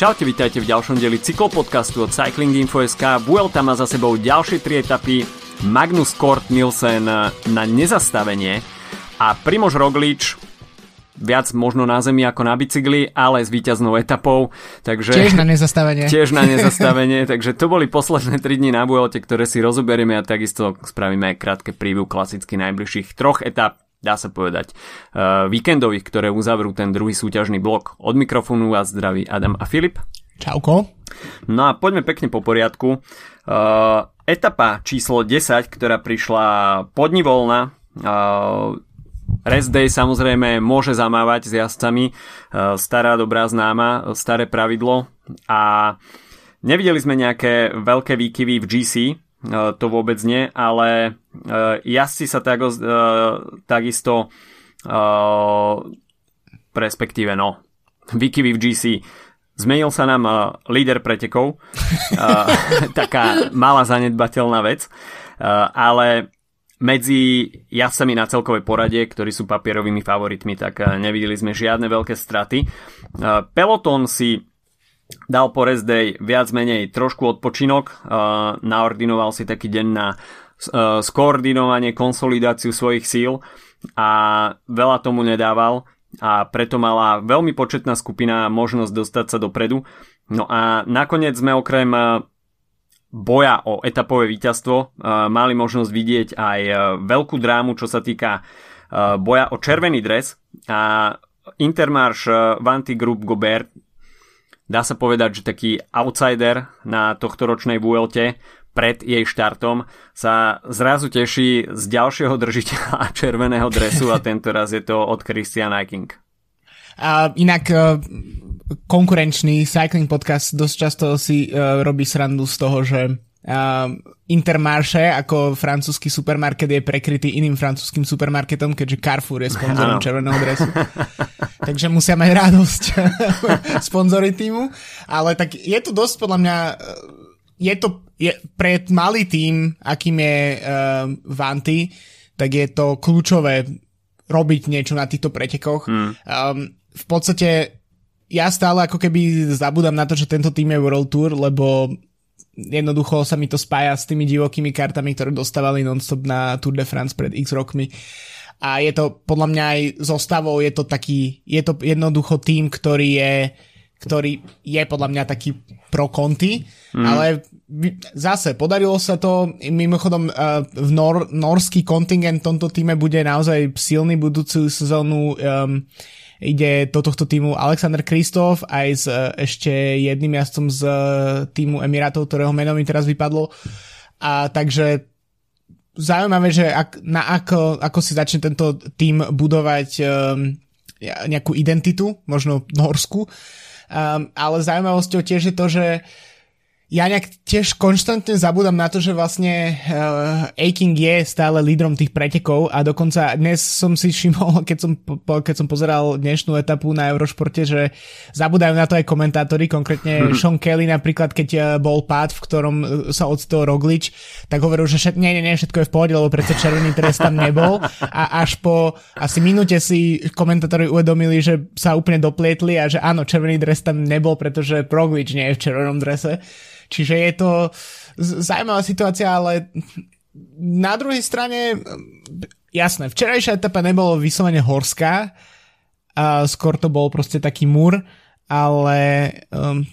Čaute, vítajte v ďalšom dieli cyklopodcastu od Cycling Info.sk. Vuelta má za sebou ďalšie tri etapy. Magnus Kort Nielsen na nezastavenie a Primož Roglič viac možno na zemi ako na bicykli, ale s víťaznou etapou. Takže, tiež na nezastavenie. Tiež na nezastavenie, takže to boli posledné 3 dni na Vuelte, ktoré si rozoberieme a takisto spravíme aj krátke preview klasicky najbližších troch etap dá sa povedať, uh, víkendových, ktoré uzavrú ten druhý súťažný blok. Od mikrofónu vás zdraví Adam a Filip. Čauko. No a poďme pekne po poriadku. Uh, etapa číslo 10, ktorá prišla podnivolna, uh, Rest day samozrejme môže zamávať s jazdcami, stará dobrá známa, staré pravidlo a nevideli sme nejaké veľké výkyvy v GC, to vôbec nie, ale e, jazdci sa tak, e, takisto respektíve no výkyvy v GC Zmenil sa nám uh, líder pretekov, uh, taká malá zanedbateľná vec, uh, ale medzi jazdcami na celkovej porade, ktorí sú papierovými favoritmi, tak uh, nevideli sme žiadne veľké straty. Uh, Peloton si dal po rest day viac menej trošku odpočinok, uh, naordinoval si taký deň na uh, skoordinovanie, konsolidáciu svojich síl a veľa tomu nedával a preto mala veľmi početná skupina možnosť dostať sa dopredu. No a nakoniec sme okrem uh, boja o etapové víťazstvo mali možnosť vidieť aj veľkú drámu, čo sa týka boja o červený dres a Intermarš Vanti Group Gobert dá sa povedať, že taký outsider na tohto ročnej Vuelte pred jej štartom sa zrazu teší z ďalšieho držiteľa červeného dresu a tento raz je to od Christian Eiking. A inak uh, konkurenčný cycling podcast dosť často si uh, robí srandu z toho, že uh, Intermarché ako francúzsky supermarket je prekrytý iným francúzským supermarketom, keďže Carrefour je sponzorom červeného dresu. Takže musia mať radosť sponzory týmu. Ale tak je to dosť podľa mňa e, je to je, pre malý tým, akým je uh, Vanty, tak je to kľúčové robiť niečo na týchto pretekoch. Hmm. Um, v podstate ja stále ako keby zabudám na to, že tento tým je World Tour, lebo jednoducho sa mi to spája s tými divokými kartami, ktoré dostávali nonstop na Tour de France pred x rokmi. A je to podľa mňa aj zostavou, je to taký, je to jednoducho tým, ktorý je, ktorý je podľa mňa taký pro konty, mm. ale zase podarilo sa to, mimochodom uh, v nor, norský kontingent v tomto týme bude naozaj silný budúcu sezónu um, ide do tohto týmu Alexander Kristof aj s e, ešte jedným jazdcom z e, týmu Emirátov, ktorého meno mi teraz vypadlo. A takže zaujímavé, že ak, na ako, ako si začne tento tým budovať um, nejakú identitu, možno norsku. Um, ale zaujímavosťou tiež je to, že uh, ja nejak tiež konštantne zabúdam na to, že vlastne uh, Aking je stále lídrom tých pretekov a dokonca dnes som si všimol, keď som, po, keď som pozeral dnešnú etapu na Eurošporte, že zabúdajú na to aj komentátori, konkrétne Sean Kelly napríklad, keď uh, bol pád, v ktorom uh, sa ocitol Roglič, tak hovoril, že všet, nie, nie, nie, všetko je v pohode, lebo predsa červený trest tam nebol a až po asi minúte si komentátori uvedomili, že sa úplne doplietli a že áno, červený dres tam nebol, pretože Roglič nie je v červenom drese. Čiže je to zaujímavá situácia, ale na druhej strane, jasné, včerajšia etapa nebolo vyslovene horská, a skôr to bol proste taký múr, ale um,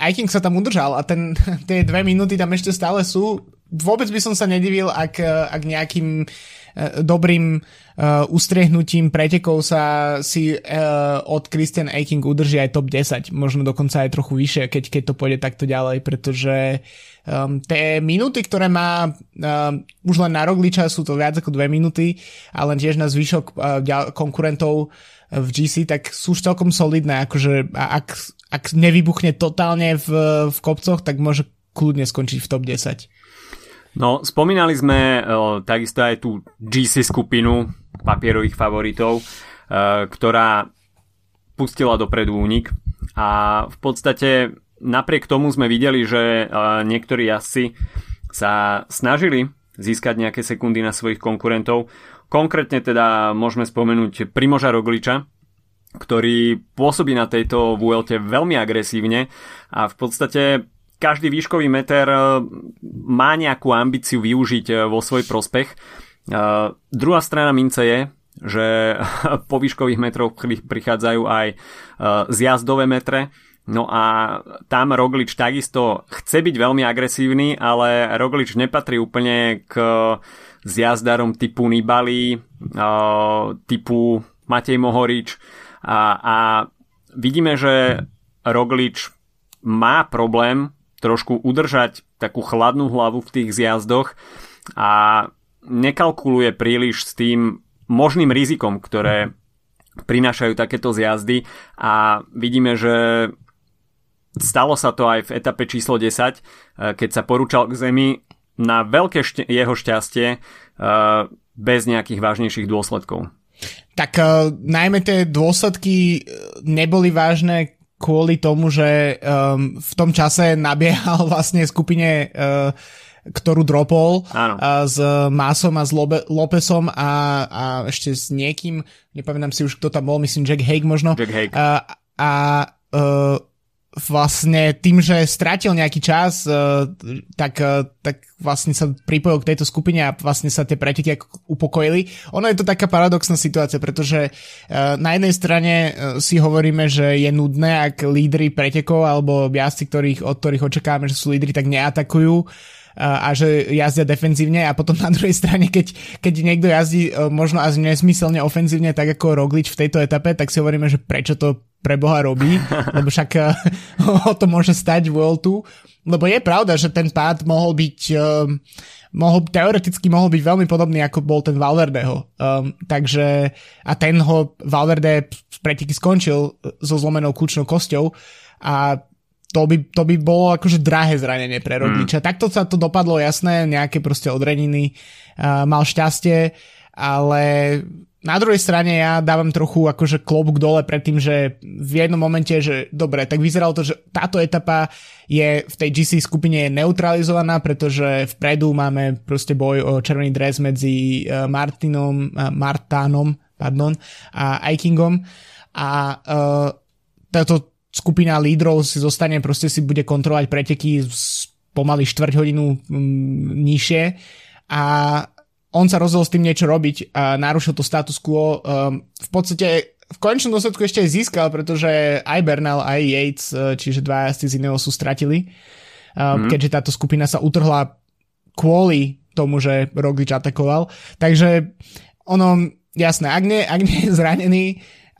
Iking sa tam udržal a ten, tie dve minúty tam ešte stále sú. Vôbec by som sa nedivil, ak, ak nejakým uh, dobrým uh, ustriehnutím pretekov sa si uh, od Christian Eiking udrží aj top 10, možno dokonca aj trochu vyššie, keď, keď to pôjde takto ďalej, pretože um, tie minúty, ktoré má uh, už len na Rogliča sú to viac ako 2 minúty, ale tiež na zvyšok uh, konkurentov v GC, tak sú už celkom solidné, akože ak, ak nevybuchne totálne v, v kopcoch, tak môže kľudne skončiť v top 10. No, spomínali sme uh, takisto aj tú GC skupinu papierových favoritov, uh, ktorá pustila dopredu únik a v podstate napriek tomu sme videli, že uh, niektorí jazdci sa snažili získať nejaké sekundy na svojich konkurentov. Konkrétne teda môžeme spomenúť Primoža Rogliča, ktorý pôsobí na tejto VLT veľmi agresívne a v podstate každý výškový meter e, má nejakú ambíciu využiť e, vo svoj prospech. E, druhá strana mince je, že po výškových metroch prichádzajú aj zjazdové metre, No a tam Roglič takisto chce byť veľmi agresívny, ale Roglič nepatrí úplne k zjazdarom typu Nibali, typu Matej Mohorič a, a vidíme, že Roglič má problém trošku udržať takú chladnú hlavu v tých zjazdoch a nekalkuluje príliš s tým možným rizikom, ktoré prinášajú takéto zjazdy a vidíme, že stalo sa to aj v etape číslo 10, eh, keď sa porúčal k zemi na veľké šť- jeho šťastie eh, bez nejakých vážnejších dôsledkov. Tak uh, najmä tie dôsledky neboli vážne kvôli tomu, že um, v tom čase nabiehal vlastne skupine uh, ktorú dropol Áno. Uh, s Másom a s Lobe, Lopesom a, a ešte s niekým, nepamätám si už, kto tam bol, myslím Jack Hague možno. Jack Hague. Uh, a uh, vlastne tým, že strátil nejaký čas, uh, tak, uh, tak vlastne sa pripojil k tejto skupine a vlastne sa tie preteky upokojili. Ono je to taká paradoxná situácia, pretože uh, na jednej strane si hovoríme, že je nudné, ak lídry pretekov alebo jazdci, ktorých, od ktorých očakávame, že sú lídry, tak neatakujú a že jazdia defenzívne a potom na druhej strane, keď, keď niekto jazdí možno až nesmyselne ofenzívne tak ako Roglič v tejto etape, tak si hovoríme, že prečo to pre Boha robí, lebo však eh, o to môže stať World 2, lebo je pravda, že ten pád mohol byť uh, mohol, teoreticky mohol byť veľmi podobný ako bol ten Valverdeho. Um, takže a ten ho Valverde v preteky skončil so zlomenou kľúčnou kosťou a to by, to by bolo akože drahé zranenie pre Rogliča. Mm. Takto sa to dopadlo, jasné, nejaké proste odreniny, uh, mal šťastie, ale na druhej strane ja dávam trochu akože klobúk dole pred tým, že v jednom momente, že dobre, tak vyzeralo to, že táto etapa je v tej GC skupine neutralizovaná, pretože vpredu máme proste boj o červený dres medzi uh, Martinom, uh, Martánom pardon, a Aikingom. A uh, táto skupina lídrov si zostane, proste si bude kontrolovať preteky pomaly štvrť hodinu um, nižšie. A on sa rozhodol s tým niečo robiť a narušil to status quo. Um, v podstate v konečnom dôsledku ešte aj získal, pretože aj Bernal, aj Yates, uh, čiže dva jazdci z iného sú stratili, um, mm. keďže táto skupina sa utrhla kvôli tomu, že Roglič atakoval. Takže ono, jasné, ak nie, ak nie je zranený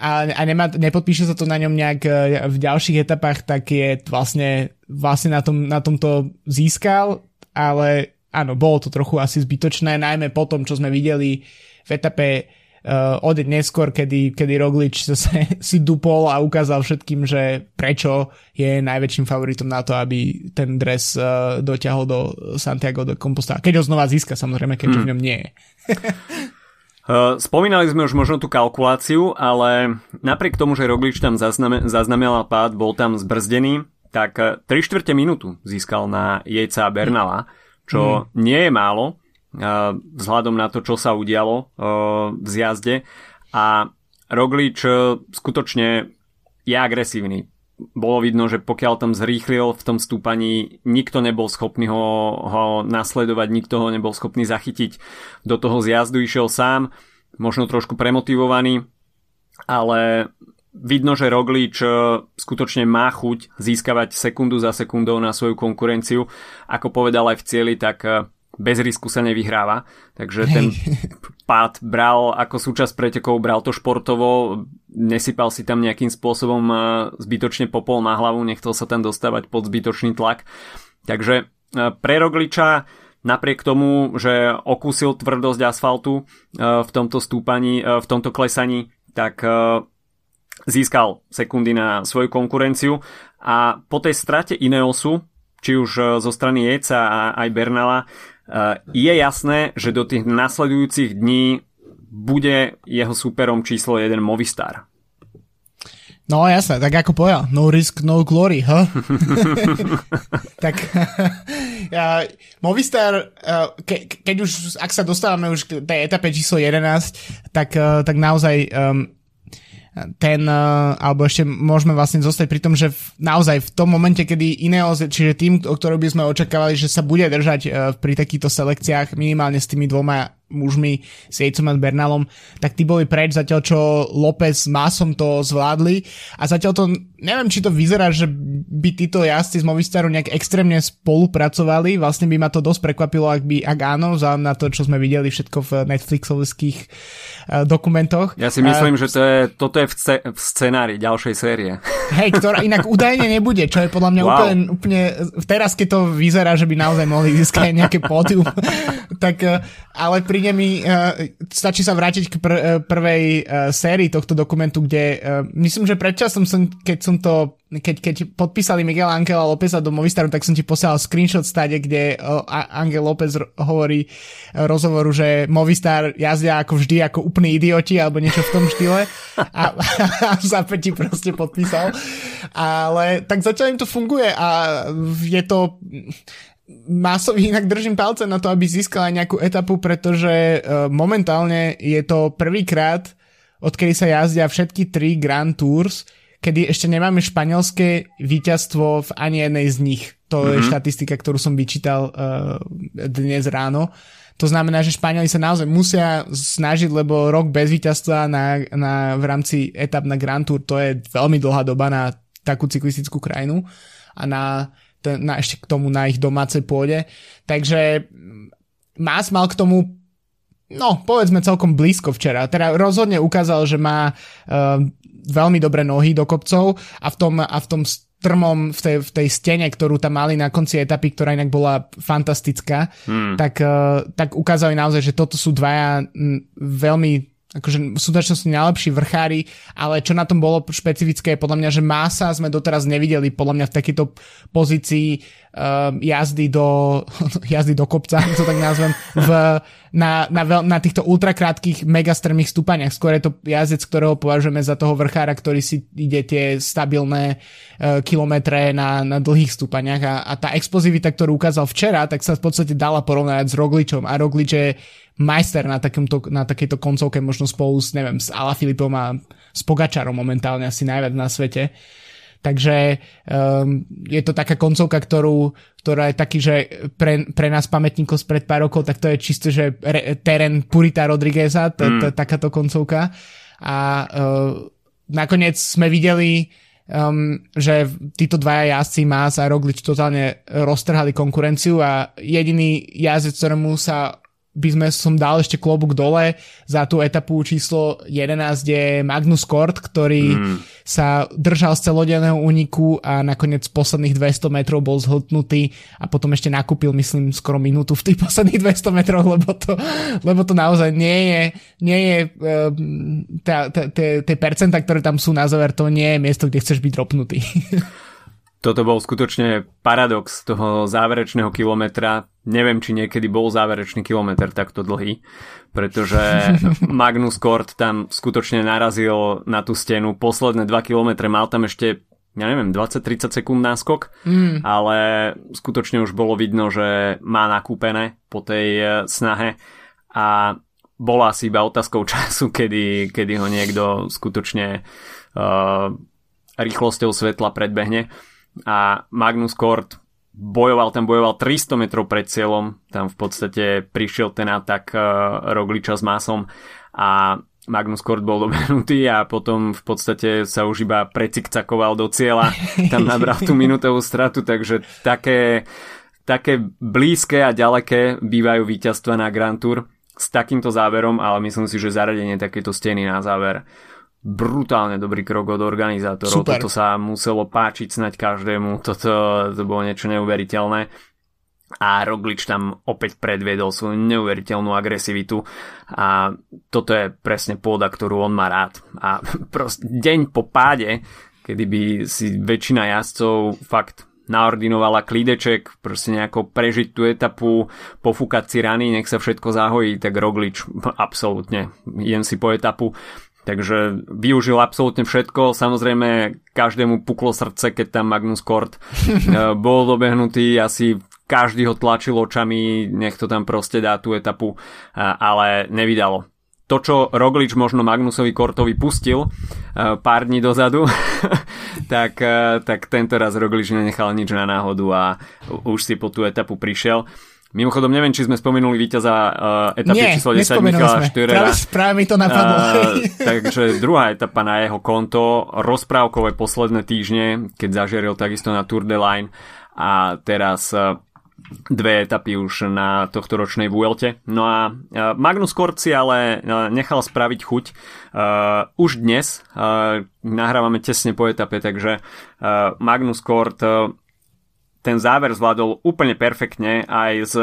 a, a nemá, nepodpíše sa to na ňom nejak uh, v ďalších etapách, tak je vlastne, vlastne na, tom, na tomto získal, ale áno, bolo to trochu asi zbytočné, najmä po tom, čo sme videli v etape uh, o deň neskôr, kedy, kedy Roglič zase si dupol a ukázal všetkým, že prečo je najväčším favoritom na to, aby ten dres uh, dotiahol do Santiago de Compostela. Keď ho znova získa, samozrejme, keď hmm. v ňom nie je. Uh, spomínali sme už možno tú kalkuláciu, ale napriek tomu, že Roglič tam zaznamenal pád, bol tam zbrzdený, tak 3 čtvrte minútu získal na Jejca Bernala. Hmm čo mm. nie je málo vzhľadom na to, čo sa udialo v zjazde a Roglič skutočne je agresívny. Bolo vidno, že pokiaľ tam zrýchlil v tom stúpaní, nikto nebol schopný ho, ho nasledovať, nikto ho nebol schopný zachytiť. Do toho zjazdu išiel sám, možno trošku premotivovaný, ale vidno, že Roglič skutočne má chuť získavať sekundu za sekundou na svoju konkurenciu. Ako povedal aj v cieli, tak e, bez risku sa nevyhráva. Takže Hej. ten pád bral ako súčasť pretekov, bral to športovo, nesypal si tam nejakým spôsobom e, zbytočne popol na hlavu, nechcel sa tam dostávať pod zbytočný tlak. Takže e, pre Rogliča napriek tomu, že okúsil tvrdosť asfaltu v tomto stúpaní, v tomto klesaní, tak získal sekundy na svoju konkurenciu a po tej strate Ineosu, či už e, zo strany Jeca a aj Bernala, e, je jasné, že do tých nasledujúcich dní bude jeho superom číslo 1 Movistar. No jasné, tak ako povedal, no risk, no glory, huh? tak ja, Movistar, e, ke, keď už, ak sa dostávame už k tej etape číslo 11, tak, tak naozaj um, ten, alebo ešte môžeme vlastne zostať pri tom, že v, naozaj v tom momente, kedy Ineos, čiže tým, o ktorom by sme očakávali, že sa bude držať pri takýchto selekciách minimálne s tými dvoma mužmi s Jejcom a Bernalom, tak tí boli preč, zatiaľ čo López s Masom to zvládli a zatiaľ to, neviem, či to vyzerá, že by títo jazdci z Movistaru nejak extrémne spolupracovali, vlastne by ma to dosť prekvapilo, ak by, ak áno, vzhľadom na to, čo sme videli všetko v Netflixovských uh, dokumentoch. Ja si myslím, uh, že to je, toto je v, sce- v scenári ďalšej série. Hej, ktorá inak údajne nebude, čo je podľa mňa wow. úplne, úplne, teraz keď to vyzerá, že by naozaj mohli získať nejaké pódium, tak, uh, ale pri príde mi, uh, stačí sa vrátiť k pr- uh, prvej uh, sérii tohto dokumentu, kde uh, myslím, že predčasom som, keď som to, keď, keď podpísali Miguel Angela Lópeza do Movistaru, tak som ti posielal screenshot stade, kde uh, Angel López hovorí uh, rozhovoru, že Movistar jazdia ako vždy ako úplní idioti alebo niečo v tom štýle a, a v zápäti proste podpísal. Ale tak zatiaľ im to funguje a je to Másovi inak držím palce na to, aby získala nejakú etapu, pretože uh, momentálne je to prvýkrát, odkedy sa jazdia všetky tri Grand Tours, kedy ešte nemáme španielské víťazstvo v ani jednej z nich. To mm-hmm. je mhm. štatistika, ktorú som vyčítal uh, dnes ráno. To znamená, že Španieli sa naozaj musia snažiť, lebo rok bez víťazstva na, na, v rámci etap na Grand Tour to je veľmi dlhá doba na takú cyklistickú krajinu a na ten, na, ešte k tomu na ich domácej pôde. Takže Mas mal k tomu no, povedzme celkom blízko včera. Teda rozhodne ukázal, že má uh, veľmi dobré nohy do kopcov a v tom, a v tom strmom, v tej, v tej stene, ktorú tam mali na konci etapy, ktorá inak bola fantastická, hmm. tak, uh, tak ukázali naozaj, že toto sú dvaja veľmi akože v súdačnosti najlepší vrchári, ale čo na tom bolo špecifické podľa mňa, že Masa sme doteraz nevideli podľa mňa v takejto pozícii uh, jazdy do jazdy do kopca, to tak nazvem, v, na, na, veľ, na týchto ultrakrátkých megastrmých stúpaniach. Skôr je to jazdec, ktorého považujeme za toho vrchára, ktorý si ide tie stabilné uh, kilometre na, na dlhých stúpaniach a, a tá explozivita, ktorú ukázal včera, tak sa v podstate dala porovnať s Rogličom a Roglič je majster na, takýmto, na takejto koncovke, možno spolu s, neviem, s Ala Filipom a s Pogačarom momentálne asi najviac na svete. Takže um, je to taká koncovka, ktorú, ktorá je taký, že pre, pre nás pamätníkov spred pár rokov, tak to je čisto, že re, terén Purita Rodrigueza, t- t- mm. takáto koncovka. A uh, nakoniec sme videli, um, že títo dvaja jazdci Más a Roglič totálne roztrhali konkurenciu a jediný jazdec, ktorému sa by sme som dal ešte klobúk dole za tú etapu číslo 11, je Magnus Kort, ktorý mm. sa držal z celodenného úniku a nakoniec posledných 200 metrov bol zhltnutý a potom ešte nakúpil, myslím, skoro minútu v tých posledných 200 metroch, lebo to, lebo to naozaj nie je, nie je tie percenta, ktoré tam sú na záver, to nie je miesto, kde chceš byť dropnutý. Toto bol skutočne paradox toho záverečného kilometra. Neviem, či niekedy bol záverečný kilometr takto dlhý, pretože Magnus Kort tam skutočne narazil na tú stenu. Posledné 2 kilometre mal tam ešte ja neviem, 20-30 sekúnd náskok, mm. ale skutočne už bolo vidno, že má nakúpené po tej e, snahe a bola asi iba otázkou času, kedy, kedy ho niekto skutočne uh, rýchlosťou svetla predbehne a Magnus Kort bojoval, ten bojoval 300 metrov pred cieľom, tam v podstate prišiel ten atak uh, Rogliča s Masom a Magnus Kort bol dobehnutý a potom v podstate sa už iba precikcakoval do cieľa, tam nabral tú minútovú stratu, takže také, také blízke a ďaleké bývajú víťazstva na Grand Tour s takýmto záverom, ale myslím si, že zaradenie takéto steny na záver brutálne dobrý krok od organizátorov. Super. Toto sa muselo páčiť snať každému. Toto to bolo niečo neuveriteľné. A Roglič tam opäť predviedol svoju neuveriteľnú agresivitu a toto je presne pôda, ktorú on má rád. A proste deň po páde, kedy by si väčšina jazdcov fakt naordinovala klídeček, proste nejako prežiť tú etapu, pofúkať si rany, nech sa všetko zahojí, tak Roglič absolútne, idem si po etapu Takže využil absolútne všetko. Samozrejme, každému puklo srdce, keď tam Magnus Kort eh, bol dobehnutý. Asi každý ho tlačil očami, nech to tam proste dá tú etapu, ale nevydalo. to, čo Roglič možno Magnusovi Kortovi pustil pár dní dozadu, tak, tak tento raz Roglič nenechal nič na náhodu a už si po tú etapu prišiel. Mimochodom, neviem, či sme spomenuli víťaza uh, etapy Nie, číslo 10 Michala Štyrera. Práve, práve mi to napadlo. Uh, takže druhá etapa na jeho konto, rozprávkové posledné týždne, keď zažeril takisto na Tour de Line a teraz uh, dve etapy už na tohto ročnej Vuelte. No a uh, Magnus Kort si ale uh, nechal spraviť chuť. Uh, už dnes nahrávame tesne po etape, takže Magnus Kort ten záver zvládol úplne perfektne aj s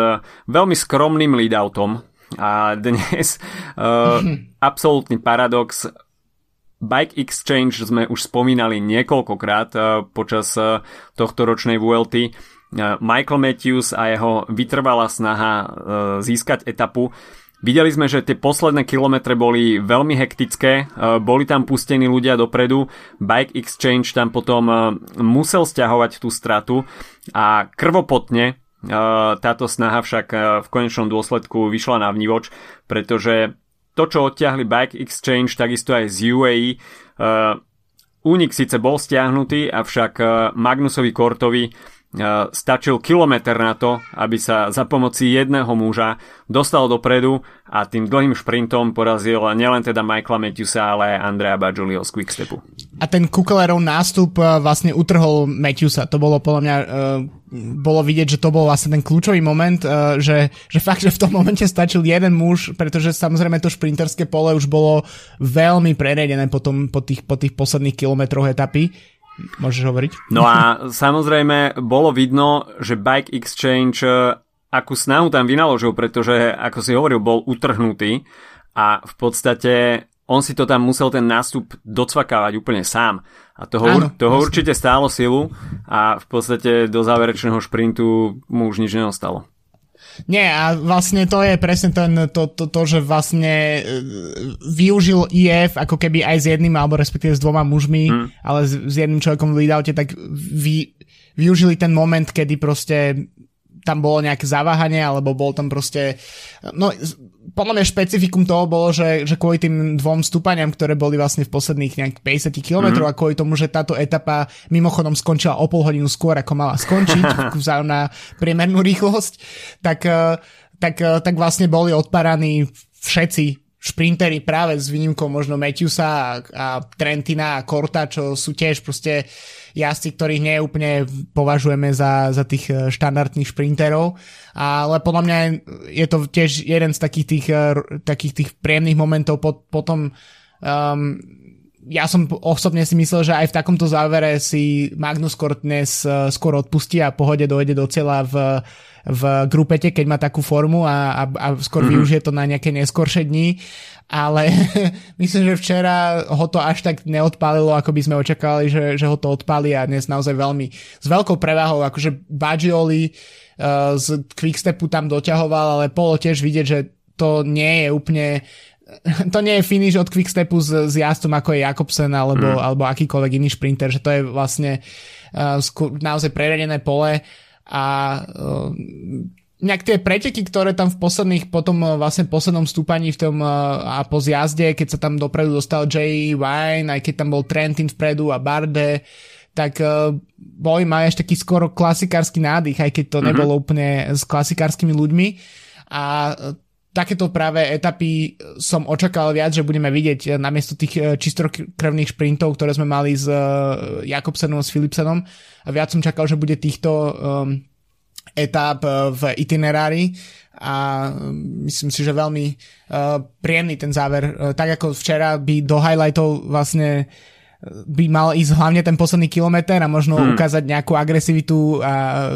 veľmi skromným leadoutom. A dnes uh, absolútny paradox. Bike Exchange sme už spomínali niekoľkokrát uh, počas uh, tohto ročnej VLT. Uh, Michael Matthews a jeho vytrvalá snaha uh, získať etapu Videli sme, že tie posledné kilometre boli veľmi hektické, e, boli tam pustení ľudia dopredu, Bike Exchange tam potom e, musel stiahovať tú stratu a krvopotne e, táto snaha však v konečnom dôsledku vyšla na vnívoč, pretože to, čo odtiahli Bike Exchange, takisto aj z UAE, únik síce bol stiahnutý, avšak Magnusovi Kortovi stačil kilometr na to, aby sa za pomoci jedného muža dostal dopredu a tým dlhým šprintom porazil nielen teda Michaela Matthewsa, ale aj Andrea Bajulio z Quickstepu. A ten Kukelerov nástup e, vlastne utrhol Matthewsa. To bolo podľa mňa, uh, bolo vidieť, že to bol vlastne ten kľúčový moment, že, že fakt, že v tom momente stačil jeden muž, pretože samozrejme to šprinterské pole už bolo veľmi preredené potom, po, tých, po tých posledných kilometroch etapy Môžeš hovoriť? No a samozrejme bolo vidno, že Bike Exchange e, akú snahu tam vynaložil, pretože ako si hovoril, bol utrhnutý a v podstate on si to tam musel ten nástup docvakávať úplne sám. A toho, Áno, toho určite stálo silu a v podstate do záverečného šprintu mu už nič neostalo. Nie, a vlastne to je presne ten, to, to, to, že vlastne e, využil IF ako keby aj s jedným, alebo respektíve s dvoma mužmi, mm. ale s, s jedným človekom v leadoute, tak vy, využili ten moment, kedy proste tam bolo nejaké zaváhanie, alebo bol tam proste... No, podľa mňa špecifikum toho bolo, že, že kvôli tým dvom stúpaniam, ktoré boli vlastne v posledných nejak 50 km mm-hmm. a kvôli tomu, že táto etapa mimochodom skončila o pol hodinu skôr, ako mala skončiť, vzájom na priemernú rýchlosť, tak, eh, tak, eh, tak vlastne boli odparaní všetci šprintery práve s výnimkou možno Matthewsa a, a Trentina a Korta, čo sú tiež proste jazdci, ktorých neúplne považujeme za, za tých eh, štandardných šprinterov, ale podľa mňa je to tiež jeden z takých tých, eh, takých tých príjemných momentov po, potom um, ja som osobne si myslel, že aj v takomto závere si Magnus Kort dnes uh, skôr odpustí a pohode dojde do cieľa v, v grupete, keď má takú formu a, a, a skôr mm-hmm. využije to na nejaké neskoršie dni ale myslím, že včera ho to až tak neodpálilo, ako by sme očakávali, že, že ho to odpáli a dnes naozaj veľmi s veľkou prevahou, akože Bagioli uh, z Quickstepu tam doťahoval, ale bolo tiež vidieť, že to nie je úplne to nie je finish od Quickstepu s, s jazdom ako je Jakobsen alebo, mm. alebo akýkoľvek iný šprinter, že to je vlastne uh, naozaj preradené pole a uh, nejak tie preteky, ktoré tam v posledných, potom eh, vlastne poslednom stúpaní v tom eh, a po zjazde, keď sa tam dopredu dostal Jay Wine, aj keď tam bol Trentin vpredu a Barde, tak boli mali až taký skoro klasikársky nádych, aj keď to mm-hmm. nebolo úplne s klasikárskymi ľuďmi. A takéto práve etapy som očakával viac, že budeme vidieť namiesto tých čistokrvných šprintov, ktoré sme mali s uh, Jakobsenom s Philipsenom. A viac som čakal, že bude týchto um, etáp eh, v itinerári a mm, myslím si, že veľmi uh, príjemný ten záver. Uh, tak ako včera by do highlightov vlastne by mal ísť hlavne ten posledný kilometr a možno hmm. ukázať nejakú agresivitu a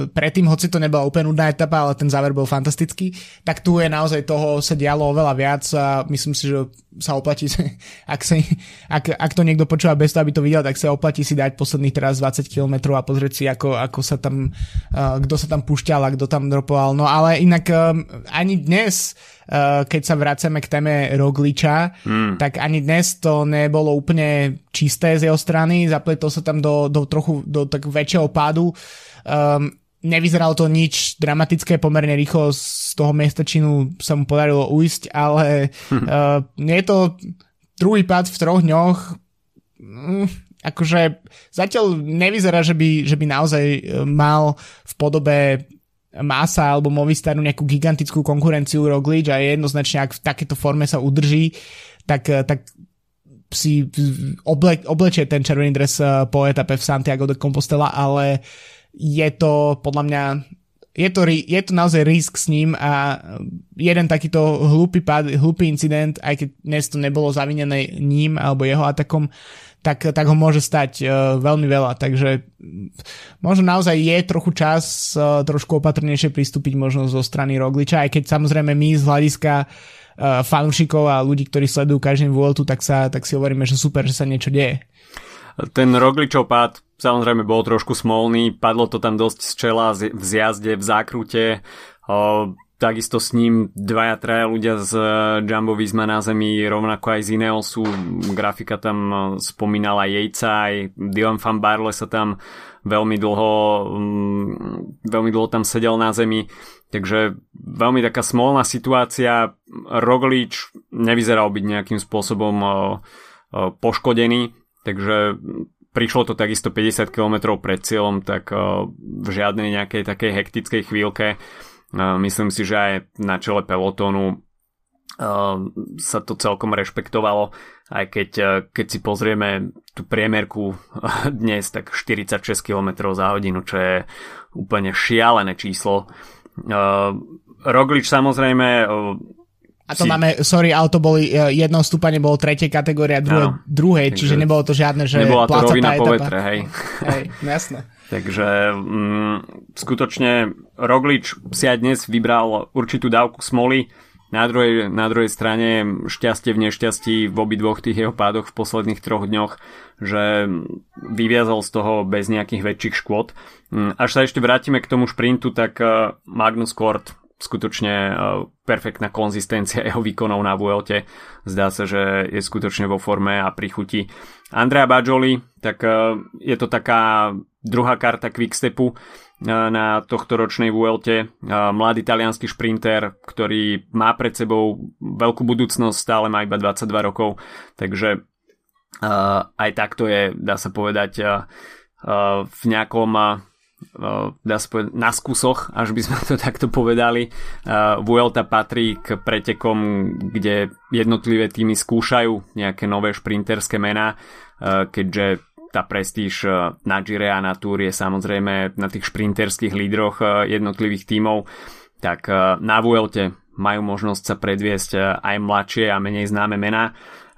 predtým, hoci to nebola úplne nudná etapa, ale ten záver bol fantastický, tak tu je naozaj toho sa dialo oveľa viac a myslím si, že sa oplatí, ak, sa, ak, ak to niekto počúva bez toho, aby to videl, tak sa oplatí si dať posledných teraz 20 km a pozrieť si, ako, ako sa tam, uh, kto sa tam púšťal a kto tam dropoval. No ale inak um, ani dnes keď sa vraceme k téme Rogliča, hmm. tak ani dnes to nebolo úplne čisté z jeho strany, zapletol sa tam do, do trochu do tak väčšieho pádu. Um, nevyzeralo to nič dramatické, pomerne rýchlo z toho činu sa mu podarilo ujsť, ale hm. uh, je to druhý pád v troch dňoch. Mm, akože zatiaľ nevyzerá, že by, že by naozaj e, mal v podobe Masa alebo Movistaru nejakú gigantickú konkurenciu Roglič a jednoznačne ak v takéto forme sa udrží, tak, e, tak si oble, oblečie ten červený dres po etape v Santiago de Compostela, ale je to podľa mňa je to, je to naozaj risk s ním a jeden takýto hlúpy, pad, hlúpy incident, aj keď dnes to nebolo zavinené ním alebo jeho atakom, tak, tak ho môže stať uh, veľmi veľa, takže možno naozaj je trochu čas uh, trošku opatrnejšie pristúpiť možno zo strany Rogliča, aj keď samozrejme my z hľadiska uh, fanúšikov a ľudí, ktorí sledujú každý Vueltu, tak, sa, tak si hovoríme, že super, že sa niečo deje. Ten Rogličov pád samozrejme bol trošku smolný, padlo to tam dosť z čela v zjazde, v zákrute. Takisto s ním dvaja, traja ľudia z e, Jumbo Visma na zemi, rovnako aj z Ineosu. Grafika tam e, spomínala Jejca, aj Dylan van Barle sa tam veľmi dlho, mm, veľmi dlho tam sedel na zemi. Takže veľmi taká smolná situácia. Roglič nevyzeral byť nejakým spôsobom poškodený, takže prišlo to takisto 50 km pred cieľom, tak v žiadnej nejakej takej hektickej chvíľke myslím si, že aj na čele pelotónu uh, sa to celkom rešpektovalo, aj keď, keď si pozrieme tú priemerku dnes, tak 46 km za hodinu, čo je úplne šialené číslo. Roglič samozrejme a to si... máme, sorry, auto boli, e, jedno stúpanie bolo tretej kategória, druhé, no, druhej, čiže nebolo to žiadne, že Nebola to rovina po vetre, hej. hej, no jasné. Takže mm, skutočne Roglič si aj dnes vybral určitú dávku smoly, na druhej, na druhej strane šťastie v nešťastí v obidvoch tých jeho pádoch v posledných troch dňoch, že vyviazol z toho bez nejakých väčších škôd. Mm, až sa ešte vrátime k tomu šprintu, tak e, Magnus Kort skutočne e, perfektná konzistencia jeho výkonov na Vuelte. Zdá sa, že je skutočne vo forme a pri chuti. Andrea Bajoli, tak e, je to taká druhá karta Quickstepu e, na tohto ročnej Vuelte. Mladý talianský šprinter, ktorý má pred sebou veľkú budúcnosť, stále má iba 22 rokov, takže aj takto je, dá sa povedať, v nejakom dá sa povedať, na skúsoch, až by sme to takto povedali. Vuelta patrí k pretekom, kde jednotlivé týmy skúšajú nejaké nové šprinterské mená, keďže tá prestíž na Gire a na Tour je samozrejme na tých šprinterských lídroch jednotlivých tímov, tak na Vuelte majú možnosť sa predviesť aj mladšie a menej známe mená.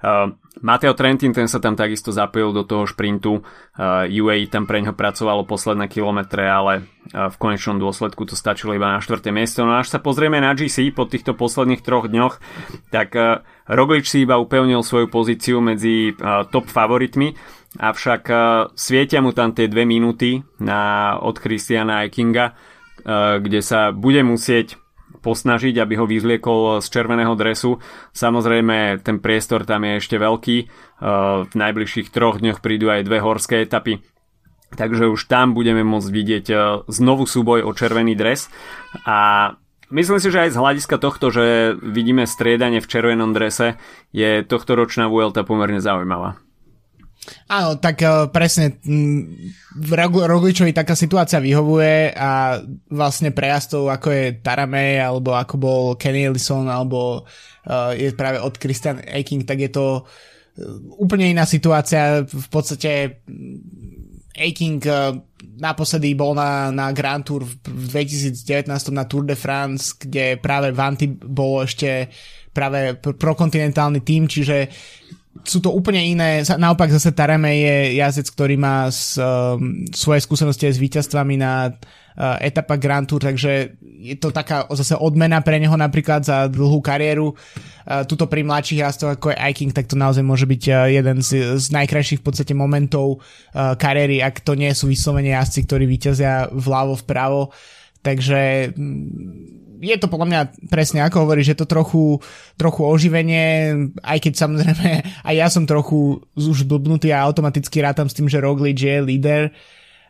Uh, Mateo Trentin, ten sa tam takisto zapojil do toho šprintu. Uh, UAE tam pre ňo pracovalo posledné kilometre, ale uh, v konečnom dôsledku to stačilo iba na 4. miesto. No až sa pozrieme na GC po týchto posledných troch dňoch, tak Roglič si iba upevnil svoju pozíciu medzi top favoritmi, avšak svietia mu tam tie dve minúty na, od Christiana Eikinga, kde sa bude musieť posnažiť, aby ho vyzliekol z červeného dresu. Samozrejme, ten priestor tam je ešte veľký. E, v najbližších troch dňoch prídu aj dve horské etapy. Takže už tam budeme môcť vidieť e, znovu súboj o červený dres. A myslím si, že aj z hľadiska tohto, že vidíme striedanie v červenom drese, je tohto ročná Vuelta pomerne zaujímavá. Áno, tak uh, presne v Rogličovi taká situácia vyhovuje a vlastne prejazdov ako je Tarame alebo ako bol Kenny Ellison alebo uh, je práve od Christian Eiking, tak je to uh, úplne iná situácia. V podstate Eiking uh, naposledy bol na, na Grand Tour v 2019 na Tour de France, kde práve Vanty bol ešte práve prokontinentálny tým, čiže sú to úplne iné, naopak zase Tareme je jazdec, ktorý má s, um, svoje skúsenosti aj s víťazstvami na uh, etapa Grand Tour, takže je to taká zase odmena pre neho napríklad za dlhú kariéru. Uh, tuto pri mladších jazdcoch ako je Iking, tak to naozaj môže byť uh, jeden z, z najkrajších v podstate momentov uh, kariéry, ak to nie sú vyslovene jazdci, ktorí víťazia vľavo, vpravo. Takže je to podľa mňa presne ako hovoríš, že to trochu, trochu oživenie, aj keď samozrejme aj ja som trochu už blbnutý a automaticky rátam s tým, že Roglič je líder,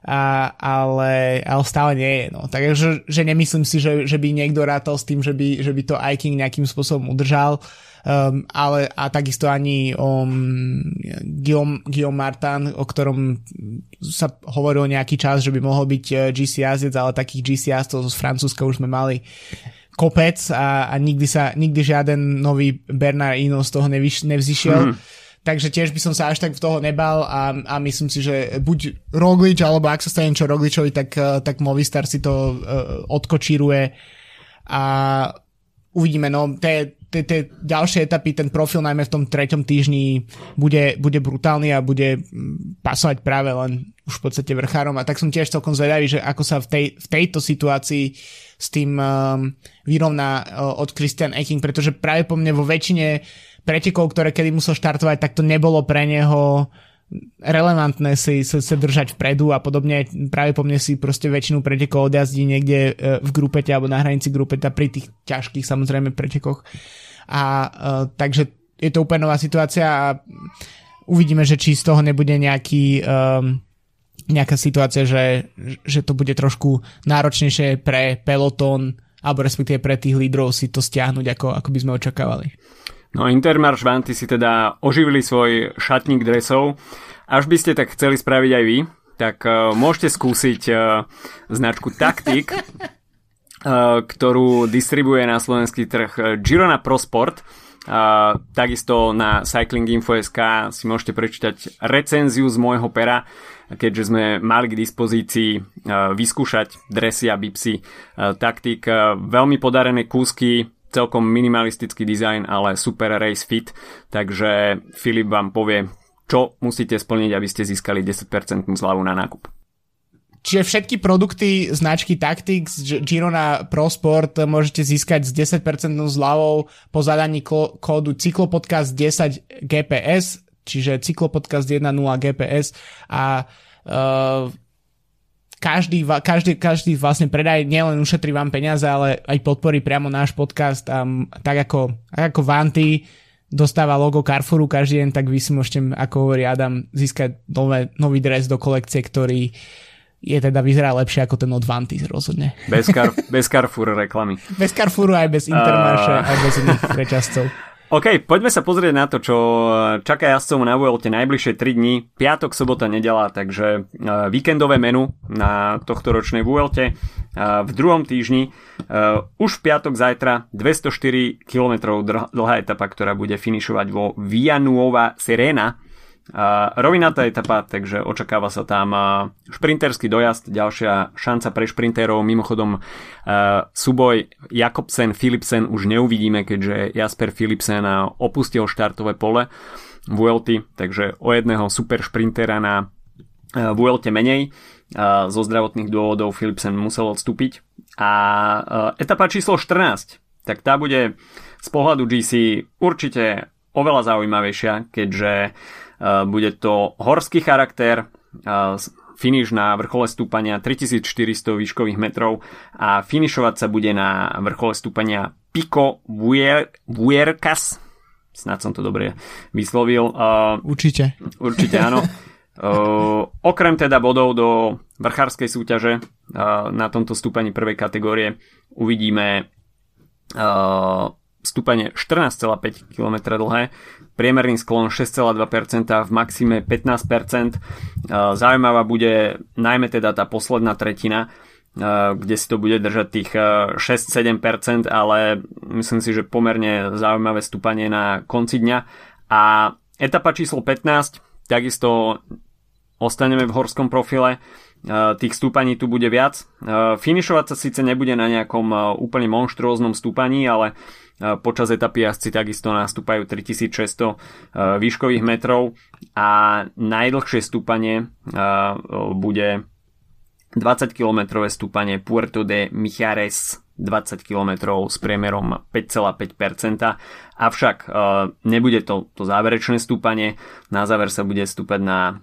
a, ale, ale stále nie je. No. Takže že nemyslím si, že, že by niekto rátal s tým, že by, že by to Iking nejakým spôsobom udržal. Um, ale a takisto ani o um, Guillaume, Guillaume Martin, o ktorom sa hovorilo nejaký čas, že by mohol byť uh, GC jazdec, ale takých GC jazdcov z Francúzska už sme mali kopec a, a nikdy sa nikdy žiaden nový Bernard Ino z toho nevyš, nevzýšiel. Mm. Takže tiež by som sa až tak v toho nebal a, a myslím si, že buď Roglič, alebo ak sa stane čo Rogličovi, tak, eh, tak Movistar si to uh, odkočíruje a uvidíme, no tie, tie, tie ďalšie etapy, ten profil najmä v tom treťom týždni bude, bude brutálny a bude mm, pasovať práve len už v podstate vrchárom. A tak som tiež celkom zvedavý, že ako sa v, tej, v tejto situácii s tým um, vyrovná uh, od Christian Ecking, pretože práve po mne vo väčšine pretekov, ktoré kedy musel štartovať, tak to nebolo pre neho relevantné si sa držať vpredu a podobne. Práve po mne si proste väčšinu pretekov odjazdí niekde e, v grupete alebo na hranici grupeta pri tých ťažkých samozrejme pretekoch. A uh, takže je to úplne nová situácia a uvidíme, že či z toho nebude nejaký um, nejaká situácia, že, že to bude trošku náročnejšie pre peloton alebo respektíve pre tých lídrov si to stiahnuť, ako, ako by sme očakávali. No Intermarš Vanty si teda oživili svoj šatník dresov. Až by ste tak chceli spraviť aj vy, tak uh, môžete skúsiť uh, značku Taktik, uh, ktorú distribuje na slovenský trh Girona Pro Sport. Uh, takisto na Cyclinginfo.sk si môžete prečítať recenziu z môjho pera, keďže sme mali k dispozícii uh, vyskúšať dresy a bipsy uh, taktik. Uh, veľmi podarené kúsky, celkom minimalistický dizajn, ale super race fit, takže Filip vám povie, čo musíte splniť, aby ste získali 10% zľavu na nákup. Čiže všetky produkty značky Tactics Girona Pro Sport môžete získať s 10% zľavou po zadaní kódu cyklopodcast 10 GPS, čiže cyklopodcast 10 GPS a uh, každý, každý, každý vlastne predaj nielen ušetrí vám peniaze, ale aj podporí priamo náš podcast a tak ako, ako Vanty dostáva logo Carrefouru každý deň, tak vy si môžete, ako hovorí Adam, získať nové, nový dres do kolekcie, ktorý je teda vyzerá lepšie ako ten od Vanty rozhodne. Bez, Car- bez Carrefour reklamy. Bez Carrefouru aj bez Intermarše, uh... aj bez iných reťazcov. OK, poďme sa pozrieť na to, čo čaká jazdcov na Vuelte najbližšie 3 dní, piatok, sobota, nedela, takže e, víkendové menu na tohto ročnej Vuelte. E, v druhom týždni už v piatok zajtra 204 km dlhá etapa, ktorá bude finišovať vo Villanuova Serena Uh, rovinatá etapa, takže očakáva sa tam uh, šprinterský dojazd, ďalšia šanca pre šprinterov. Mimochodom, uh, súboj Jakobsen, Philipsen už neuvidíme, keďže Jasper Philipsen uh, opustil štartové pole Vuelty, takže o jedného super šprintera na uh, Vuelte menej. Uh, zo zdravotných dôvodov Philipsen musel odstúpiť. A uh, etapa číslo 14, tak tá bude z pohľadu GC určite oveľa zaujímavejšia, keďže Eh, bude to horský charakter, eh, finish na vrchole stúpania 3400 výškových metrov a finišovať sa bude na vrchole stúpania Pico Vuercas. Snad som to dobre vyslovil. Eh, určite. Určite áno. okrem teda bodov do vrchárskej súťaže na tomto stúpaní prvej kategórie uvidíme stúpanie 14,5 km dlhé, priemerný sklon 6,2%, v maxime 15%. Zaujímavá bude najmä teda tá posledná tretina, kde si to bude držať tých 6-7%, ale myslím si, že pomerne zaujímavé stúpanie na konci dňa. A etapa číslo 15, takisto ostaneme v horskom profile, tých stúpaní tu bude viac. Finišovať sa síce nebude na nejakom úplne monštruóznom stúpaní, ale Počas etapy jazdci takisto nastúpajú 3600 e, výškových metrov a najdlhšie stúpanie bude 20 km stúpanie Puerto de Mijares 20 km s priemerom 5,5%. Avšak e, nebude to, to záverečné stúpanie. Na záver sa bude stúpať na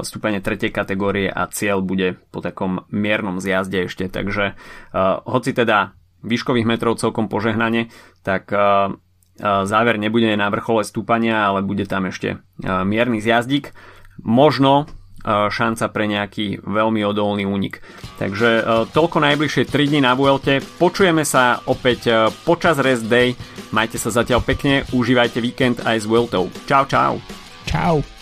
stúpanie tretej kategórie a cieľ bude po takom miernom zjazde ešte. Takže hoci teda výškových metrov celkom požehnanie, tak záver nebude na vrchole stúpania, ale bude tam ešte mierny zjazdík. Možno šanca pre nejaký veľmi odolný únik. Takže toľko najbližšie 3 dní na Vuelte. Počujeme sa opäť počas rest day. Majte sa zatiaľ pekne, užívajte víkend aj s Vueltou. Čau, čau. Čau.